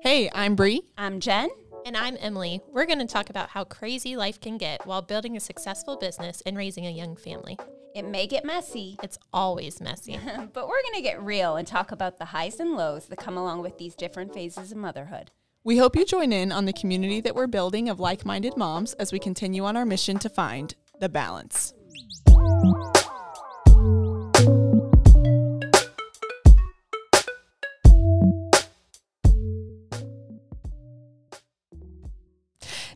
Hey, I'm Bree. I'm Jen. And I'm Emily. We're going to talk about how crazy life can get while building a successful business and raising a young family. It may get messy, It's always messy. but we're going to get real and talk about the highs and lows that come along with these different phases of motherhood. We hope you join in on the community that we're building of like minded moms as we continue on our mission to find the balance.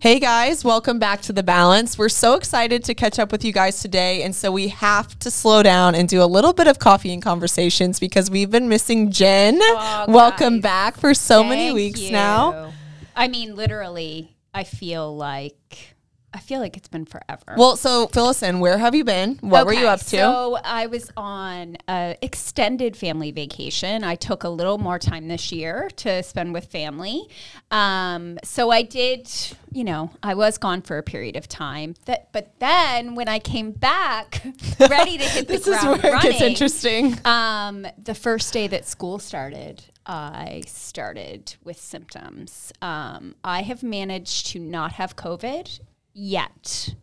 Hey guys, welcome back to The Balance. We're so excited to catch up with you guys today. And so we have to slow down and do a little bit of coffee and conversations because we've been missing Jen. Oh, welcome guys. back for so many weeks you. now. I mean, literally, I feel like I feel like it's been forever. Well, so fill us in. Where have you been? What were you up to? So I was on a extended family vacation. I took a little more time this year to spend with family. Um, so I did, you know, I was gone for a period of time. That, but then when I came back, ready to hit the this is ground where it running, gets interesting. um, the first day that school started, I started with symptoms. Um, I have managed to not have COVID yet.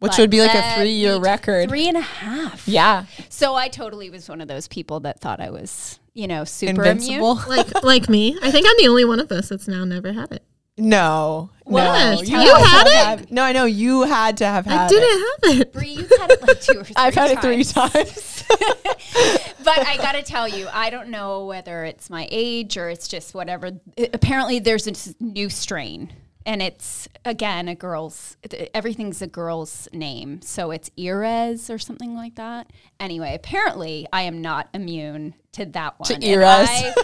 Which but would be like a three year record. Three and a half. yeah. So I totally was one of those people that thought I was, you know, super Invincible. immune. like like me. I think I'm the only one of us that's now never had it. No. What? No. You had had it? have- no, I know you had to have had I didn't it. have it. Bree, you've had it like two or three I've had it three times. times. but I got to tell you, I don't know whether it's my age or it's just whatever. It- apparently, there's a new strain, and it's again a girl's. Everything's a girl's name, so it's Eris or something like that. Anyway, apparently, I am not immune to that one. to Eris. I,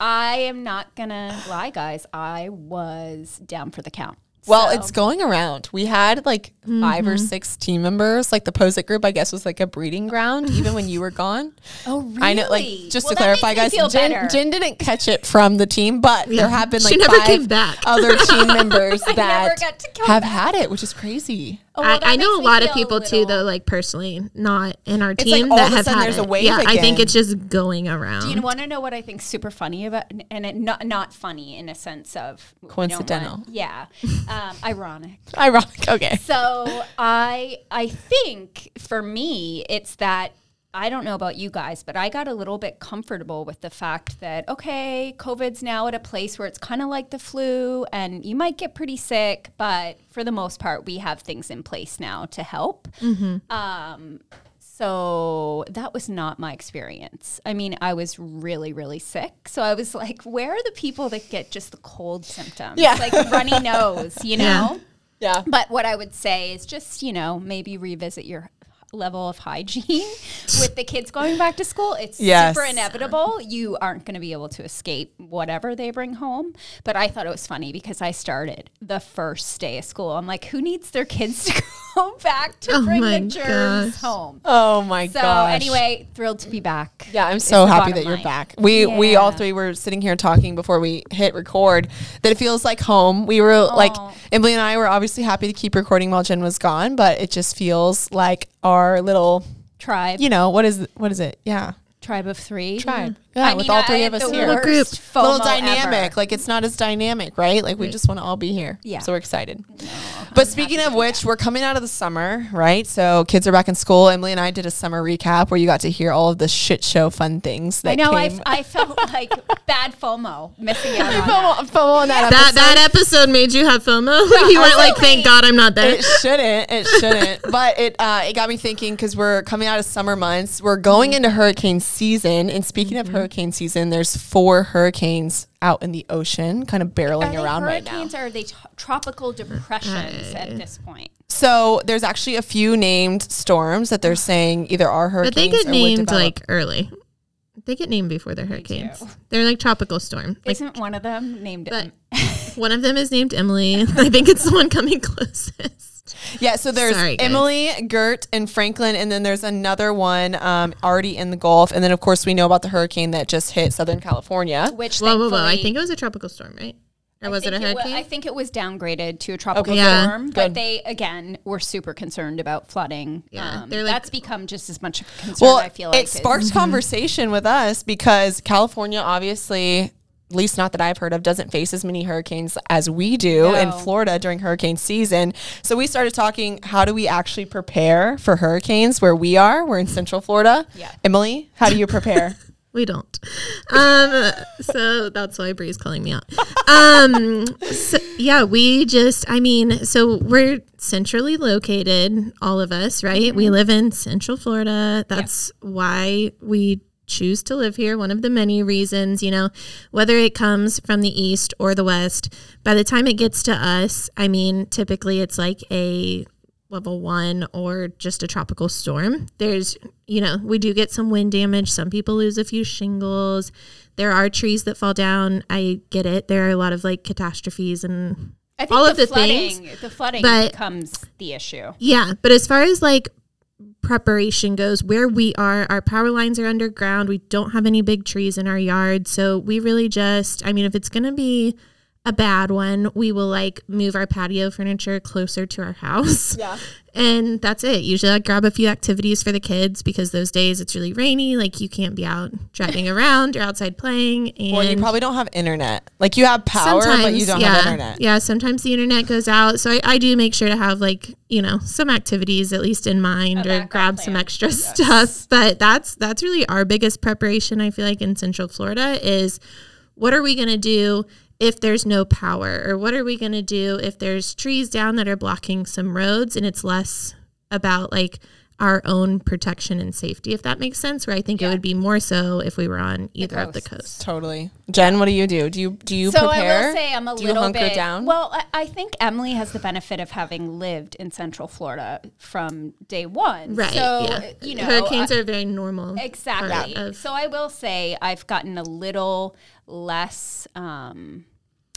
I am not gonna lie, guys. I was down for the count. Well, So- it's going around. We had like 5 or six team members. Like the Pozek group, I guess, was like a breeding ground, even when you were gone. Oh, really? I know, like, just Well, to clarify, guys, Jen. Jen didn't catch it from the team, but there have been like five other team members that got to come have back. had it, which is crazy. Oh, well, I, I know a lot of feel a people too, though, like personally, not in our It's team like all that of a have had there's a wave yeah, I think it's just going around. Do you want to know what I think super funny about, and it not not funny in a sense of we don't want- Coincidental. yeah, um, ironic. Ironic. Okay. So I I think for me it's that I don't know about you guys, but I got a little bit comfortable with the fact that okay, COVID's now at a place where it's kind of like the flu, and you might get pretty sick, but for the most part, we have things in place now to help. Um, so that was not my experience. I mean, I was really, really sick. So I was like, where are the people that get just the cold symptoms? Yeah. Like runny nose, you know? Yeah. But what I would say is just, you know, maybe revisit your level of hygiene with the kids going back to school. It's Yes. super inevitable. You aren't going to be able to escape whatever they bring home. But I thought it was funny because I started the first day of school. I'm like, who needs their kids to go back to Oh bring my the germs gosh. home? Oh my So gosh. anyway, thrilled to be back. Yeah, I'm so the happy that you're line. back. We we all three were sitting here talking before we hit record that it feels like home. We were like Emily and I were obviously happy to keep recording while Jen was gone, but it just feels like our little, Tribe, you know, what is what is it? Yeah. tribe of three. Tribe. Yeah, with all I three of us the here. Little group. worst A little dynamic. ever. Like it's not as dynamic, right? Like we just want to all be here. Yeah. So we're excited. But speaking of which, we're coming out of the summer, right? So kids are back in school. Emily and I did a summer recap where you got to hear all of the shit show fun things that I know. I, came. f- I felt like bad FOMO missing out on that. FOMO, FOMO on that, that episode. that episode made you have FOMO. you went like, "Thank God I'm not there." It shouldn't. It shouldn't. but it uh, it got me thinking because we're coming out of summer months. We're going into hurricane season. And speaking of hurricane season, there's four hurricanes out in the ocean, kind of barreling they around right now. hurricanes are they t- tropical depressions at this point? So there's actually a few named storms that they're saying either are hurricanes but they get or named develop. like early. They get named before they're hurricanes. do. They're like tropical storm. Like Isn't one of them named but one of them is named Emily. I think it's the one coming closest. Yeah, so there's Sorry. Emily, Gert, and Franklin, and then there's another one um, already in the Gulf, and then of course we know about the hurricane that just hit Southern California. which Whoa, whoa, whoa! I think it was a tropical storm, right? Or was it a think wa- hurricane? I think it was downgraded to a tropical Okay, Yeah. storm, good. but they again were super concerned about flooding. Yeah, um, like- that's become just as much a concern. Well, I feel like it sparked conversation with us because California obviously at least not that I've heard of, doesn't face as many hurricanes as we do in Florida during hurricane season. So we started talking how do we actually prepare for hurricanes where we are? We're in Central Florida. Yeah. Emily, how do you prepare? We don't. Um, so that's why Bree's calling me out. Um, so, yeah, we just, I mean, so we're centrally located, all of us, right? We live in Central Florida. That's why we choose to live here. One of the many reasons, you know, whether it comes from the east or the west, by the time it gets to us, I mean, typically it's like a level one or just a tropical storm. There's, you know, we do get some wind damage. Some people lose a few shingles. There are trees that fall down. I get it. There are a lot of like catastrophes and I think all the of the flooding, things, the flooding but- becomes the issue. yeah. But as far as like preparation goes, where we are, our power lines are underground. We don't have any big trees in our yard. So we really just, I mean, if it's going to be a bad one, we will like move our patio furniture closer to our house. Yeah. And that's it. Usually I grab a few activities for the kids because those days it's really rainy. Like you can't be out driving around or outside playing. And Well, you probably don't have internet. Like you have power, but you don't yeah, have internet. Yeah, sometimes the internet goes out. So I, I do make sure to have like, you know, some activities at least in mind or backup grab some plan. extra stuff. But that's that's really our biggest preparation, I feel like, in Central Florida is what are we gonna do if there's no power? Or what are we gonna do if there's trees down that are blocking some roads and it's less about like our own protection and safety, if that makes sense. Where I think it would be more so if we were on either of the coasts. Totally. Jen, what do you do? Do you do you so prepare? I will say I'm a do you little hunker bit down? Well, I, I think Emily has the benefit of having lived in Central Florida from day one. Right. So yeah. you know, hurricanes I- are very normal. Exactly. of- So I will say I've gotten a little less, um,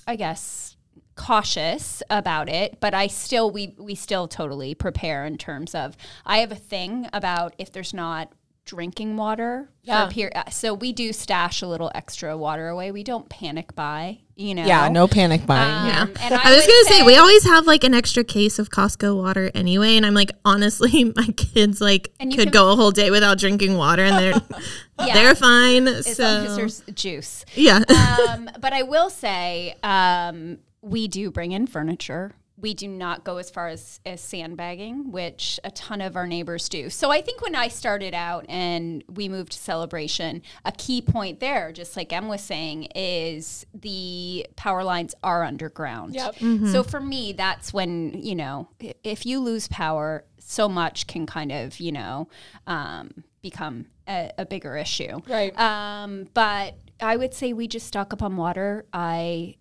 I guess, cautious about it, but I still we we still totally prepare in terms of I have a thing about if there's not drinking water Yeah. for a period. So we do stash a little extra water away. We don't panic buy, you know. yeah, no panic buying. Um, Yeah. and I, was gonna say, we always have like an extra case of Costco water anyway, and I'm like, honestly, my kids like could can- go a whole day without drinking water, and they're Yeah. they're fine. as long as So there's juice. yeah, um, but I will say um, we do bring in furniture. We do not go as far as, as sandbagging, which a ton of our neighbors do. So I think when I started out and we moved to Celebration, a key point there, just like Em was saying, is the power lines are underground. Yep. So for me, that's when, you know, if you lose power, so much can kind of, you know, um, become a, a bigger issue. Right. Um, but I would say we just stock up on water. I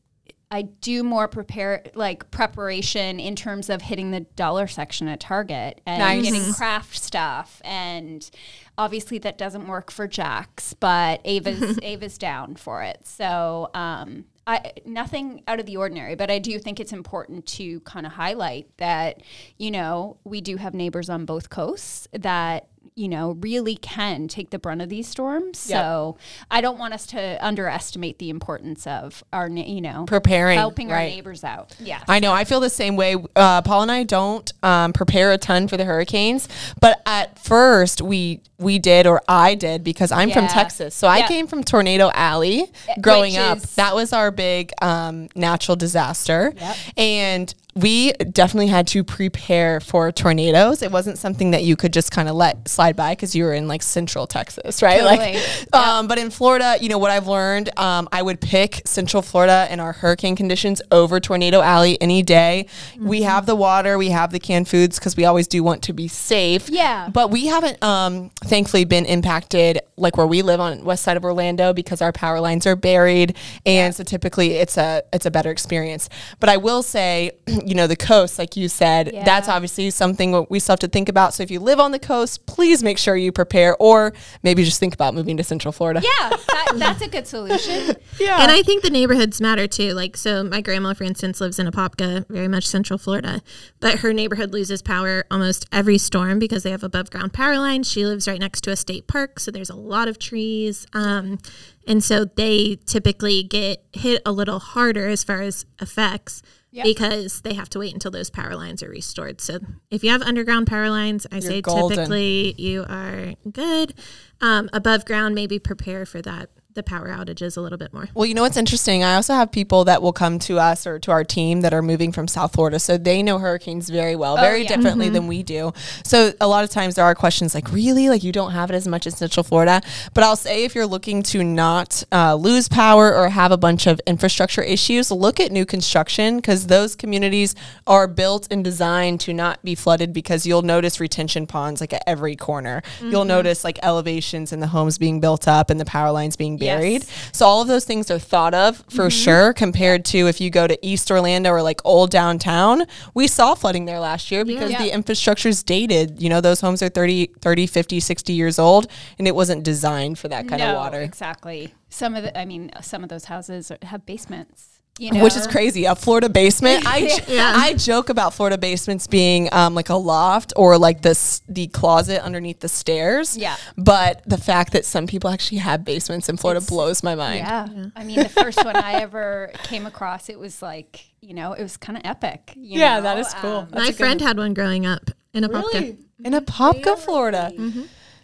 I do more prepare like preparation in terms of hitting the dollar section at Target and Nice. getting craft stuff and obviously that doesn't work for Jack's, but Ava's Ava's down for it. So um I, nothing out of the ordinary, but I do think it's important to kind of highlight that, you know, we do have neighbors on both coasts that, you know, really can take the brunt of these storms. Yep. So I don't want us to underestimate the importance of our, you know, Preparing, helping our neighbors out. Yeah. I know. I feel the same way. Uh, Paul and I don't um, prepare a ton for the hurricanes, but at first we we did, or I did, because I'm from Texas. So I came from Tornado Alley growing which up. That was our big um, natural disaster, and we definitely had to prepare for tornadoes. It wasn't something that you could just kind of let slide by because you were in like Central Texas, right? Totally. Like, um, but in Florida, you know what I've learned, um, I would pick Central Florida and our hurricane conditions over Tornado Alley any day. Mm-hmm. We have the water, we have the canned foods because we always do want to be safe. Yeah. but we haven't, um, thankfully, been impacted like where we live on west side of Orlando because our power lines are buried, and so typically it's a it's a better experience. But I will say, you know, the coast, like you said, Yeah. that's obviously something what we still have to think about. So if you live on the coast, please make sure you prepare, or maybe just think about moving to Central Florida. yeah, that, that's a good solution. yeah. and I think the neighborhoods matter too. Like, so my grandma, for instance, lives in Apopka, very much Central Florida, but her neighborhood loses power almost every storm because they have above ground power lines. She lives right next to a state park, so there's a lot of trees. Um, and so they typically get hit a little harder as far as effects because they have to wait until those power lines are restored. So if you have underground power lines, I say golden. typically you are good. Um, above ground, maybe prepare for that the power outages a little bit more. Well, you know what's interesting? I also have people that will come to us or to our team that are moving from South Florida. So they know hurricanes very well, very yeah. differently than we do. So a lot of times there are questions like, really? Like you don't have it as much as Central Florida? But I'll say if you're looking to not uh, lose power or have a bunch of infrastructure issues, look at new construction because those communities are built and designed to not be flooded because you'll notice retention ponds like at every corner. You'll notice like elevations in the homes being built up and the power lines being buried. So all of those things are thought of for mm-hmm. sure compared to if you go to East Orlando or like old downtown. We saw flooding there last year because Yeah. the infrastructure's dated. You know, those homes are 30, 30, 50, 60 years old and it wasn't designed for that kind of water. Exactly. Some of the, I mean, some of those houses have basements. You know? Which is crazy. A Florida basement. I, j- Yeah. I joke about Florida basements being um, like a loft or like this the closet underneath the stairs. Yeah. But the fact that some people actually have basements in Florida blows my mind. Yeah. I mean, the first one I ever came across, it was like, you know, it was kind of epic. you Yeah, know? that is cool. Um, That's a My good friend had one growing up in a Really? Popka. In Apopka, Florida.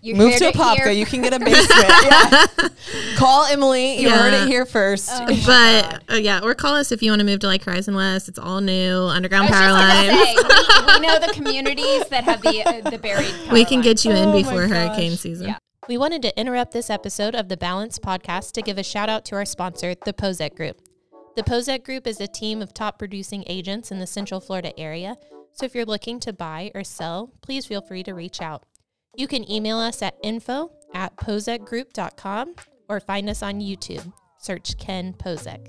You Move to it here Apopka. You can get a basement. yeah. Call Emily. You heard Yeah. it here first. Oh. But uh, yeah, or call us if you want to move to like Horizon West. It's all new underground power just lines. say, we, we know the communities that have the uh, the buried. Power We can lines. get you in Oh before hurricane season. Yeah. We wanted to interrupt this episode of the Balance podcast to give a shout out to our sponsor, the Pozek Group. The Pozek Group is a team of top producing agents in the Central Florida area. So if you're looking to buy or sell, please feel free to reach out. You can email us at info at pozekgroup.com or find us on YouTube. Search Ken Pozek.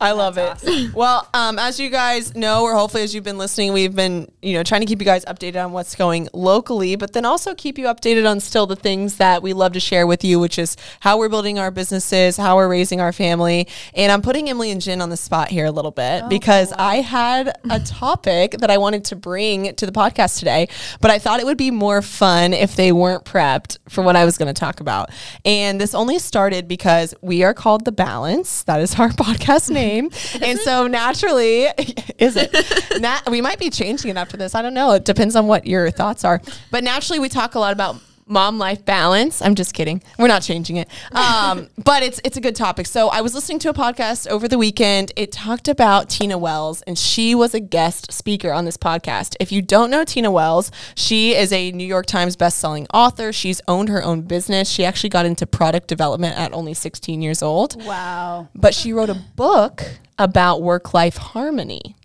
I love it. Well, um, as you guys know, or hopefully as you've been listening, we've been, you know, trying to keep you guys updated on what's going locally, but then also keep you updated on still the things that we love to share with you, which is how we're building our businesses, how we're raising our family. And I'm putting Emily and Jen on the spot here a little bit because I had a topic that I wanted to bring to the podcast today, but I thought it would be more fun if they weren't prepped for what I was going to talk about. And this only started because we are called The Balance. That is our podcast name. and so naturally, is it? Nat- we might be changing it after this. I don't know. It depends on what your thoughts are. But naturally, we talk a lot about mom life balance. I'm just kidding. We're not changing it. Um, but it's it's a good topic. So I was listening to a podcast over the weekend. It talked about Tina Wells, and she was a guest speaker on this podcast. If you don't know Tina Wells, she is a New York Times bestselling author. She's owned her own business. She actually got into product development at only 16 years old Wow. but she wrote a book about work life harmony.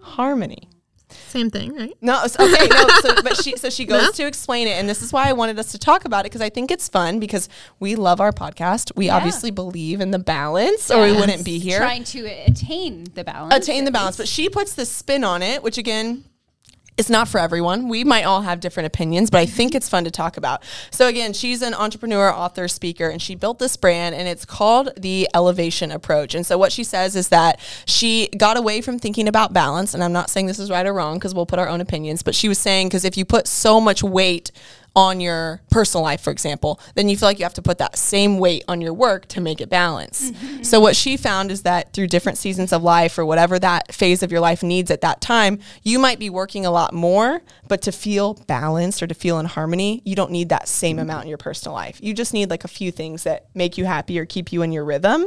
Harmony. Same thing, right? No, okay, no. So, but she so she goes to explain it, and this is why I wanted us to talk about it because I think it's fun because we love our podcast. We obviously believe in the balance, or we wouldn't be here. Trying to attain the balance. Attain the balance, but she puts this spin on it, which again it's not for everyone. We might all have different opinions, but I think it's fun to talk about. So again, she's an entrepreneur, author, speaker, and she built this brand and it's called the elevation approach. And so what she says is that she got away from thinking about balance, and I'm not saying this is right or wrong because we'll put our own opinions, but she was saying because if you put so much weight on your personal life, for example, then you feel like you have to put that same weight on your work to make it balance. Mm-hmm. So, what she found is that through different seasons of life or whatever that phase of your life needs at that time, you might be working a lot more, but to feel balanced or to feel in harmony, you don't need that same mm-hmm. amount in your personal life. You just need like a few things that make you happy or keep you in your rhythm.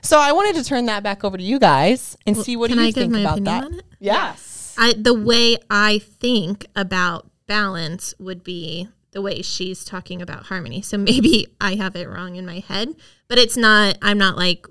So, I wanted to turn that back over to you guys and see what do you I think about that. on it? Yeah. I the way I think about balance would be the way she's talking about harmony. So maybe I have it wrong in my head, but it's not I'm not like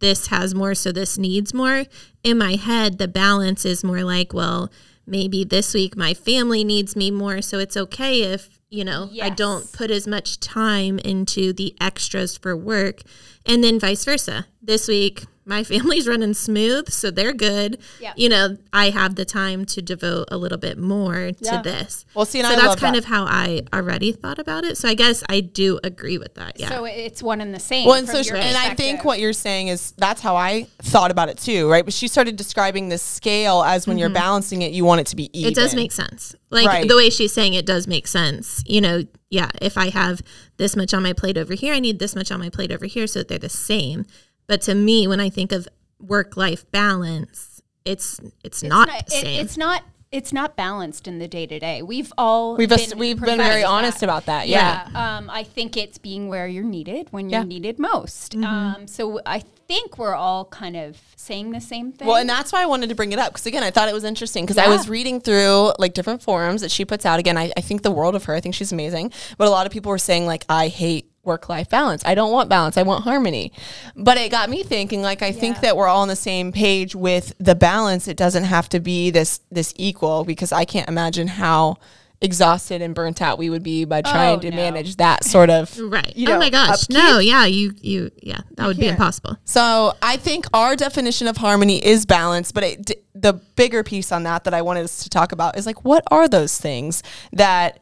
this has more so this needs more. In my head the balance is more like, well, maybe this week my family needs me more, so it's okay if, you know, I don't put as much time into the extras for work and then vice versa. This week my family's running smooth, so they're good. Yep. You know, I have the time to devote a little bit more Yeah. to this. Well, see, and so I that's love kind that. of how I already thought about it. So I guess I do agree with that. Yeah. So it's one and the same. Well, and from so, your and I think what you're saying is that's how I thought about it too, right? But she started describing this scale as when you're mm-hmm. balancing it, you want it to be even. it does make sense. Like Right. the way she's saying it does make sense. You know, yeah, if I have this much on my plate over here, I need this much on my plate over here so that they're the same. But to me, when I think of work life balance, it's it's, not, not- the it- it's not it's not balanced in the day to day. We've all We've been we've been very honest that. about that. Yeah. Yeah. Um, I think it's being where you're needed when you're Yeah. needed most. Um, so I think we're all kind of saying the same thing. Well, and that's why I wanted to bring it up because again, I thought it was interesting because I was reading through like different forums that she puts out. Again, I, I think the world of her. I think she's amazing. But a lot of people were saying like, I hate work life balance. I don't want balance. I want harmony. But it got me thinking like I think that we're all on the same page with the balance. It doesn't have to be this this equal because I can't imagine how exhausted and burnt out we would be by oh, trying Oh, to no. manage that sort of Right. you oh my gosh. upkeep. No, yeah, you you yeah, that would be impossible. So I think our definition of harmony is balance, but it, the bigger piece on that that I wanted us to talk about is like, what are those things that,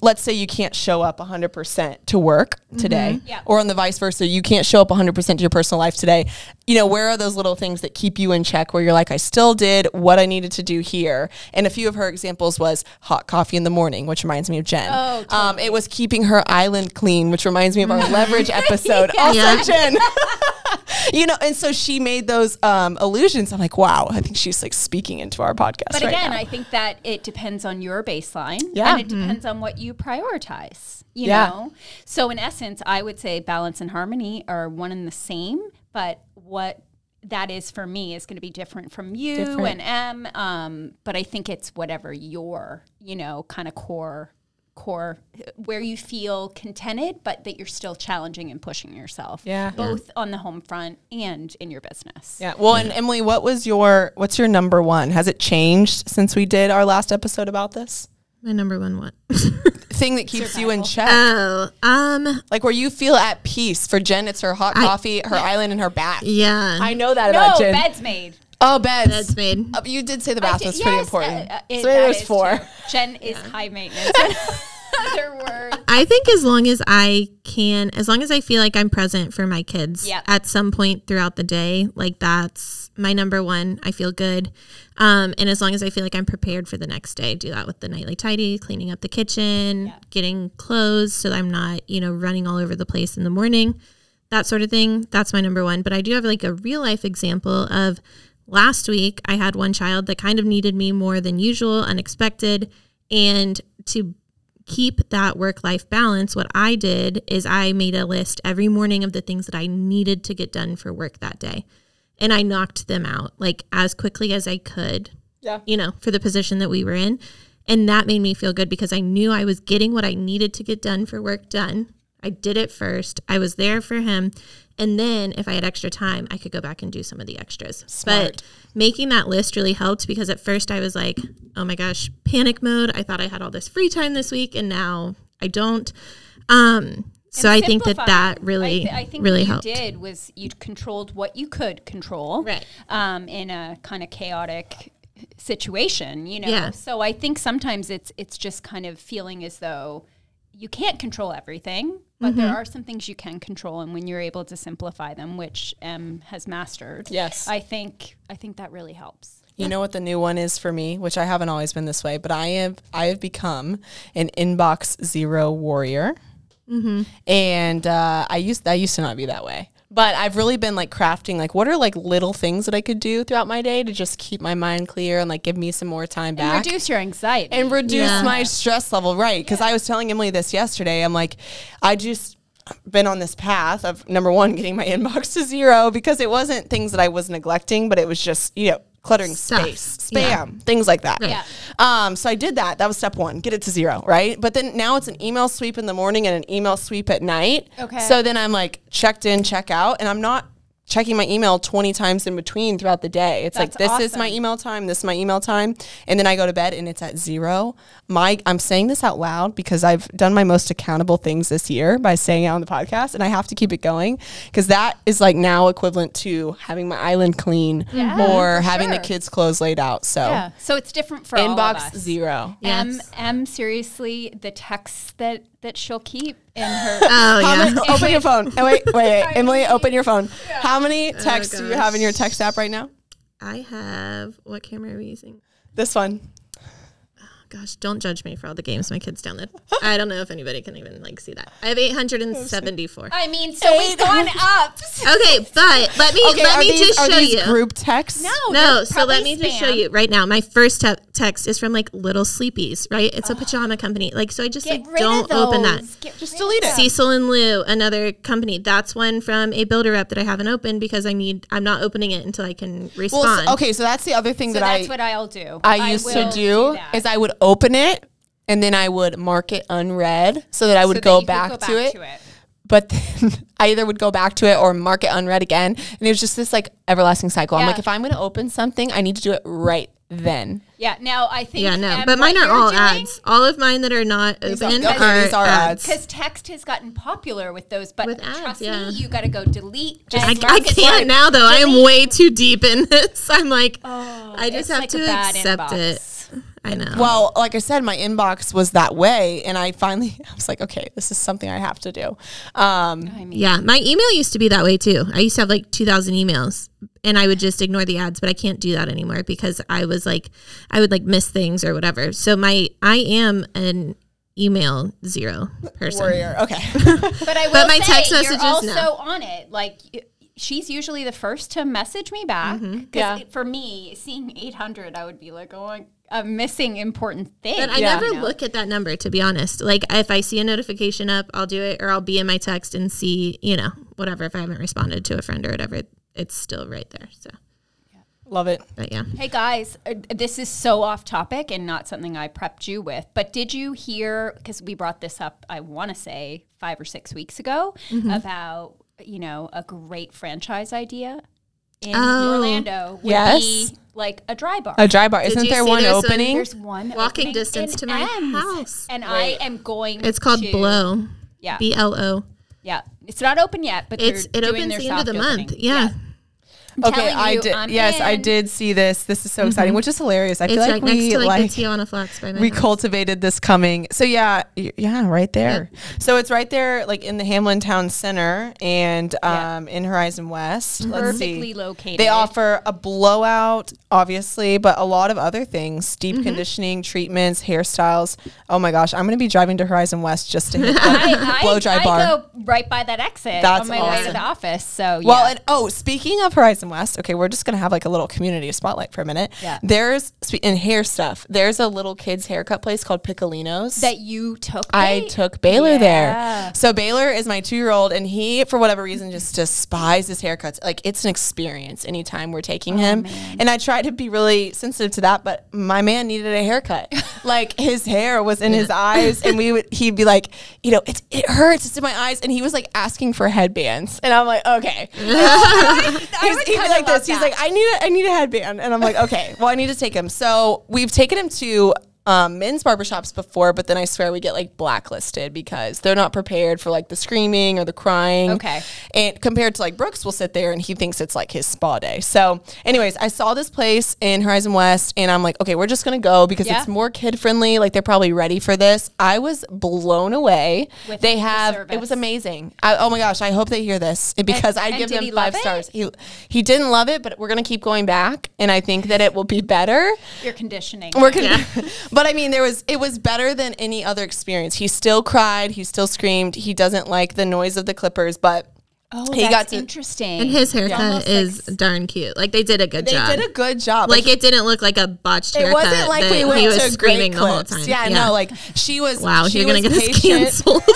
let's say you can't show up 100% to work today, Yeah. or on the vice versa, you can't show up 100% to your personal life today. You know, where are those little things that keep you in check where you're like, I still did what I needed to do here? And a few of her examples was hot coffee in the morning, which reminds me of Jen. Oh, um, it was keeping her island clean, which reminds me of our leverage episode. Also, Yeah. Jen. you know, and so she made those um, illusions. I'm like, wow, I think she's like speaking into our podcast. But right again, now. I think that it depends on your baseline. Yeah. And it depends on what you prioritize. You Yeah. know? So in essence, I would say balance and harmony are one and the same, but what that is for me is going to be different from you Different. and M. Um, but I think it's whatever your, you know, kind of core core where you feel contented but that you're still challenging and pushing yourself Yeah. both on the home front and in your business yeah. Well, and Emily, what was your what's your number one? Has it changed since we did our last episode about this? My number one what? Thing that keeps you in check, oh, um, like where you feel at peace. For Jen, it's her hot I- coffee, her island, and her bath. yeah. I know that no about Jen. beds made oh, beds. That's made. Uh, you did say the bath did- was pretty yes, important. uh, uh, it- so there's four. true. Jen is high maintenance. Other words. I think as long as I can, as long as I feel like I'm present for my kids Yep. at some point throughout the day, like that's my number one. I feel good. Um, and as long as I feel like I'm prepared for the next day, do that with the nightly tidy, cleaning up the kitchen, getting clothes so I'm not, you know, running all over the place in the morning, that sort of thing. That's my number one. But I do have like a real life example of last week, I had one child that kind of needed me more than usual, unexpected. And to keep that work life balance, what I did is I made a list every morning of the things that I needed to get done for work that day. And I knocked them out like as quickly as I could, Yeah. you know, for the position that we were in. And that made me feel good because I knew I was getting what I needed to get done for work done. I did it first. I was there for him. And then if I had extra time, I could go back and do some of the extras. Smart. But making that list really helped because at first I was like, oh my gosh, panic mode. I thought I had all this free time this week and now I don't. Um, so I think that that really, I, I think really what helped. did was you controlled what you could control, Right. Um, in a kind of chaotic situation, you know. Yeah. So I think sometimes it's it's just kind of feeling as though you can't control everything, but there Mm-hmm. are some things you can control, and when you're able to simplify them, which M has mastered, Yes. I think I think that really helps. You know what the new one is for me, which I haven't always been this way, but I have I have become an inbox zero warrior, Mm-hmm. and uh, I used I used to not be that way, but I've really been like crafting like what are like little things that I could do throughout my day to just keep my mind clear and like give me some more time And back reduce your anxiety. and reduce Yeah. my stress level. Right. Because I was telling Emily this yesterday. I'm like, I just been on this path of number one, getting my inbox to zero because it wasn't things that I was neglecting, but it was just, you know, cluttering Stuff. space, spam, Yeah. things like that. Yeah. Um, so I did that. That was step one, get it to zero, right? But then now it's an email sweep in the morning and an email sweep at night. Okay. So then I'm like checked in, check out, and I'm not checking my email 20 times in between throughout the day. It's like, That's this is my email time, this is my email time. And then I go to bed and it's at zero. My, I'm saying this out loud because I've done my most accountable things this year by saying it on the podcast and I have to keep it going because that is like now equivalent to having my island clean Yeah, or for having the kids clothes laid out. So yeah. So it's different for all of inbox us. zero. M Yes. M seriously the texts that that she'll keep in her Oh How yeah. many, open your oh, phone. Oh, wait, wait, wait. Emily, open your phone. How many oh, texts do you have in your text app right now? I have what camera are we using? This one. Gosh, don't judge me for all the games my kids download. I don't know if anybody can even like see that. I have 874. I mean, so we've gone up. Okay, but let me Okay, let me these, just are show these you. group texts? No, No, they're so let probably me just show you right now. My first te- text is from like Little Sleepies, right? It's a pajama company. Like, so I just Get like don't open that. Get Just delete it. Cecil and Lou, another company. That's one from a builder rep that I haven't opened because I need. I'm not opening it until I can Well, respond. so- okay, so that's the other thing So that that's I That's what I'll do. I used to will do, is I would open it and then I would mark it unread so that I would So go, you could back, go to, it. to it. But then I either would go back to it or mark it unread again. And it was just this like everlasting cycle. I'm like, if I'm going to open something, I need to do it right then. Yeah. Now I think. yeah, no, but mine are all doing- ads. All of mine that are not These are- open okay, are, these are ads. Because text has gotten popular with those, but With ads, trust yeah. me, you got to go delete. I, I can't now though. I am way too deep in this. I'm like, oh, I just have like to accept inbox. it. I know. Well, like I said, my inbox was that way. And I finally, I was like, okay, this is something I have to do. Um, I mean, yeah, my email used to be that way too. I used to have like 2,000 emails and I would just ignore the ads, but I can't do that anymore because I was like, I would like miss things or whatever. So my, I am an email zero person. warrior. Okay. But I will But my say, text you're also no. on it. Like y- she's usually the first to message me back. Mm-hmm. 'Cause Yeah. it- for me, seeing 800, I would be like, oh, I'm- I'm missing important things. But I Yeah. never you know? look at that number to be honest. Like if I see a notification up, I'll do it or I'll be in my text and see, you know, whatever. If I haven't responded to a friend or whatever, it's still right there. So, Love it. but yeah. Hey guys, uh, this is so off topic and not something I prepped you with. But did you hear? Because we brought this up, I want to say five or six weeks ago Mm-hmm. about you know a great franchise idea in Oh. Orlando. Would Yes. be like a dry bar. A dry bar. Isn't there one there's a- opening? There's one Walking opening distance to my Ems, house. and I am going. It's called to- Blow. Yeah, B L O. yeah. It's not open yet, but It's they're it doing opens their the end of the soft month. opening. Yeah. I'm Okay, I did. Yes, I did see this. This is so exciting, which is hilarious. I It's feel like right we to like, like the Tijuana Flats by my we house. cultivated this coming. So yeah, yeah, right there. So it's right there, like in the Hamlin Town Center and um, in Horizon West. Let's perfectly see. located. They offer a blowout, obviously, but a lot of other things: deep Mm-hmm. conditioning, treatments, hairstyles. Oh my gosh, I'm going to be driving to Horizon West just to hit the I, blow I, dry I bar. go right by that exit That's on my way to the office. So yeah. Well, and oh, speaking of Horizon West, okay, we're just gonna have like a little community spotlight for a minute. Yeah. There's in hair stuff. There's a little kids haircut place called Piccolinos. that you took. I took Baylor Yeah. there. So Baylor is my two year old, and he, for whatever reason, just despises haircuts. Like it's an experience anytime we're taking oh, him. And I try to be really sensitive to that, but my man needed a haircut. like his hair was in his eyes, and we would he'd be like, you know, it it hurts. It's in my eyes, and he was like asking for headbands, and I'm like, okay. He's, he'd be like this. He's like, I need a, I need a headband, and I'm like, okay, well, I need to take him. So we've taken him to um, men's barbershops before, but then I swear we get like blacklisted because they're not prepared for like the screaming or the crying. Okay. And compared to like Brooks will sit there and he thinks it's like his spa day. So, anyways, I saw this place in Horizon West and I'm like, okay, we're just gonna go because Yeah. it's more kid friendly. Like they're probably ready for this. I was blown away. With they the have it was amazing. I, oh my gosh, I hope they hear this because I give them five stars. He he didn't love it, but we're gonna keep going back, and I think that it will be better. Your conditioning. We're gonna, but I mean, there was it was better than any other experience. He still cried, he still screamed. He doesn't like the noise of the clippers, but oh, he that's got to- interesting. And his haircut Almost is like- darn cute. Like they did a good they job. They did a good job. like it didn't look like a botched it haircut. wasn't like we went he was to screaming great the whole time. Yeah, no, like she was. wow, she you're gonna was get us patient. canceled.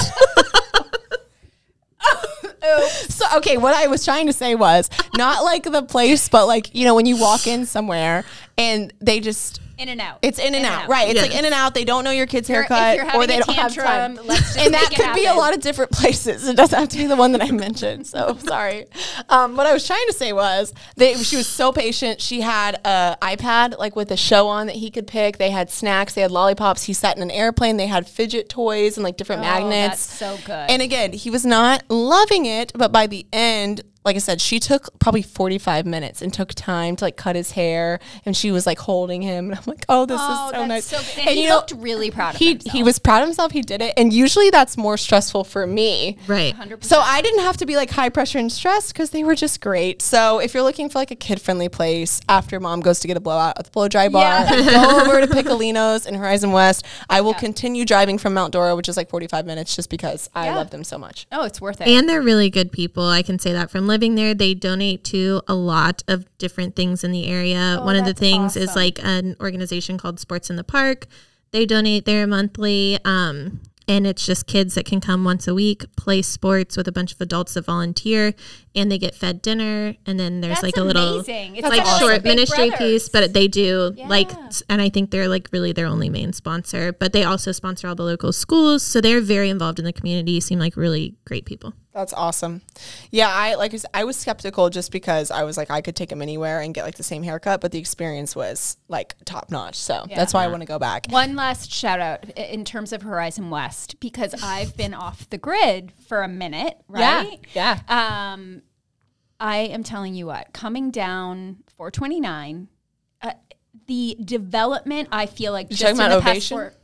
So okay, what I was trying to say was not like the place, but like you know when you walk in somewhere and they just in and out. It's in and, out. right? It's Yeah. like in and out. They don't know your kid's You're- if haircut, you're or they a don't have time. let's just and that make it could be a lot of different places. It doesn't have to be the one that I mentioned. So sorry. Um, what I was trying to say was they. She was so patient. She had a iPad like with a show on that he could pick. They had snacks. They had lollipops. He sat in an airplane. They had fidget toys and like different Oh, magnets. that's so good. And again, he was not loving it, but by the end, like I said, she took probably 45 minutes and took time to like cut his hair and she was like holding him. And I'm like, oh, this Oh, is so that's nice. so good. And, he you know, looked really proud of he, himself. he was proud of himself. He did it. And usually that's more stressful for me. Right. 100%. So I didn't have to be like high pressure and stressed because they were just great. So if you're looking for like a kid friendly place after mom goes to get a blowout at the blow dry bar, Yeah. go over to Piccolino's in Horizon West. I will continue driving from Mount Dora, which is like 45 minutes, just because I love them so much. oh, it's worth it. And they're really good people. I can say that from living there. They donate to a lot of different things in the area. One of the things is like an organization called Sports in the Park. They donate there monthly. Um, and it's just kids that can come once a week, play sports with a bunch of adults that volunteer, and they get fed dinner. And then there's That's like a little amazing. It's like short ministry Brothers. piece, but they do like, and I think they're like really their only main sponsor. But they also sponsor all the local schools, so they're very involved in the community. Seem like really great people. That's awesome. Yeah, I like I said, I was skeptical just because I was like I could take him anywhere and get like the same haircut, but the experience was like top notch. So that's why I want to go back. One last shout out in terms of Horizon West because I've been off the grid for a minute, right? Yeah. yeah. Um, I am telling you what, coming down 429, uh, the development I feel like just talking in about the past four-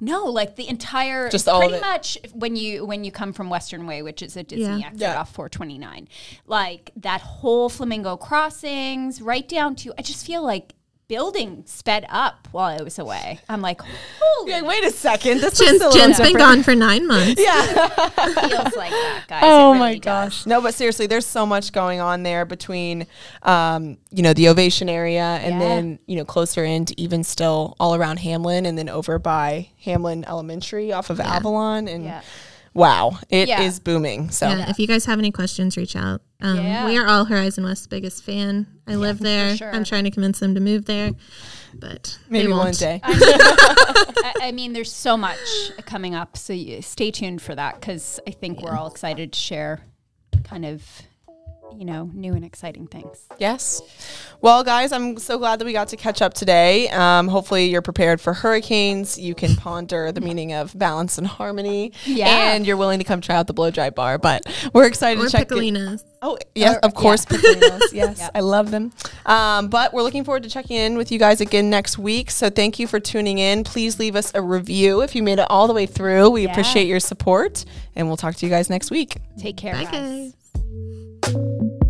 no, like the entire, Just all of pretty it. much when you when you come from Western Way, which is a Disney Yeah. exit Yeah. off 429, like that whole Flamingo Crossings, right down to I just feel like building sped up while I was away. I'm like, holy, Like, wait a second. This Jen's, a Jen's been different. gone for nine months. feels like that, guys. Oh It my really does. gosh. No, but seriously, there's so much going on there between, um, you know, the Ovation area and Yeah. then, you know, closer into even still all around Hamlin and then over by Hamlin Elementary off of Avalon. And Yeah. Wow, it is Yeah. booming. So Yeah, if you guys have any questions, reach out. Um, Yeah. We are all Horizon West's biggest fan. I live there. sure. I'm trying to convince them to move there, but maybe they one won't. day. I, I mean, there's so much coming up, so you stay tuned for that because I think we're all excited to share kind of, you know, new and exciting things. Yes. Well, guys, I'm so glad that we got to catch up today. Um, hopefully, you're prepared for hurricanes. You can ponder the meaning of balance and harmony. Yeah. And you're willing to come try out the blow dry bar. But we're excited Or to check it. Piccolinas. Oh, yes, Or- of course, yeah. Piccolinos. Yes, I love them. Um, but we're looking forward to checking in with you guys again next week. So thank you for tuning in. Please leave us a review if you made it all the way through. We Yeah. appreciate your support, and we'll talk to you guys next week. Take care, Bye, guys. guys you